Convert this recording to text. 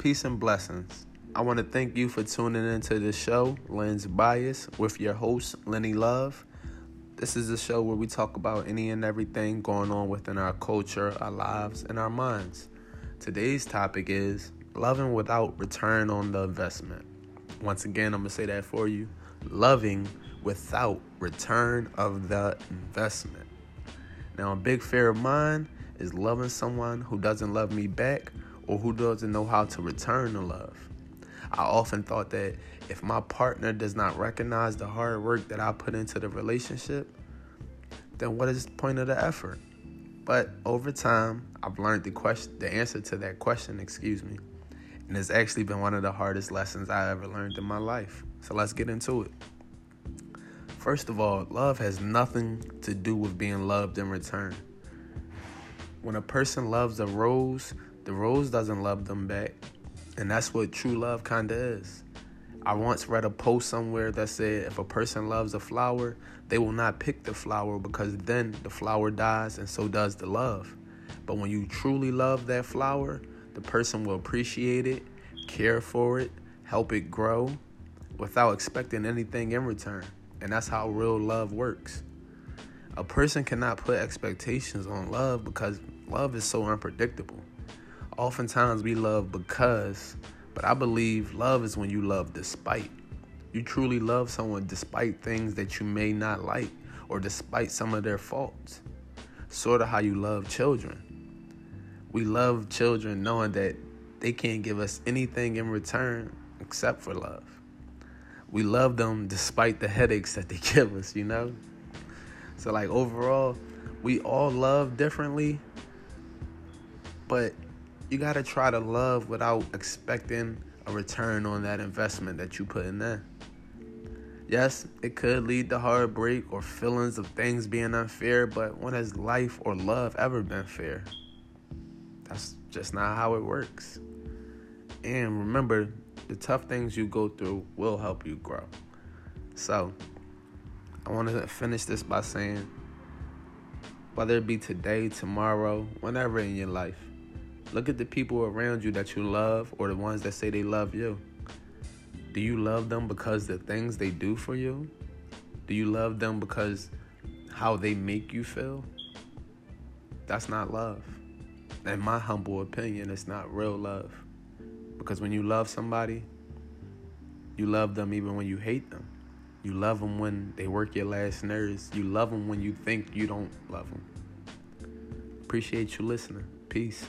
Peace and blessings. I want to thank you for tuning into the show, Lenz Bias, with your host, Lenny Love. This is a show where we talk about any and everything going on within our culture, our lives, and our minds. Today's topic is loving without return on the investment. Once again, I'm going to say that for you loving without return of the investment. Now, a big fear of mine is loving someone who doesn't love me back or who doesn't know how to return the love. I often thought that if my partner does not recognize the hard work that I put into the relationship, then what is the point of the effort? But over time, I've learned the question, the answer to that question, excuse me, and it's actually been one of the hardest lessons I ever learned in my life. So let's get into it. First of all, love has nothing to do with being loved in return. When a person loves a rose, the rose doesn't love them back. And that's what true love kind of is. I once read a post somewhere that said if a person loves a flower, they will not pick the flower because then the flower dies and so does the love. But when you truly love that flower, the person will appreciate it, care for it, help it grow without expecting anything in return. And that's how real love works. A person cannot put expectations on love because love is so unpredictable. Oftentimes we love because, but I believe love is when you love despite. You truly love someone despite things that you may not like or despite some of their faults. Sort of how you love children. We love children knowing that they can't give us anything in return except for love. We love them despite the headaches that they give us, you know? So, like, overall, we all love differently, but you got to try to love without expecting a return on that investment that you put in there. Yes, it could lead to heartbreak or feelings of things being unfair, but when has life or love ever been fair? That's just not how it works. And remember, the tough things you go through will help you grow. So, I want to finish this by saying whether it be today, tomorrow, whenever in your life, Look at the people around you that you love or the ones that say they love you. Do you love them because the things they do for you? Do you love them because how they make you feel? That's not love. In my humble opinion, it's not real love. Because when you love somebody, you love them even when you hate them. You love them when they work your last nerves. You love them when you think you don't love them. Appreciate you listening. Peace.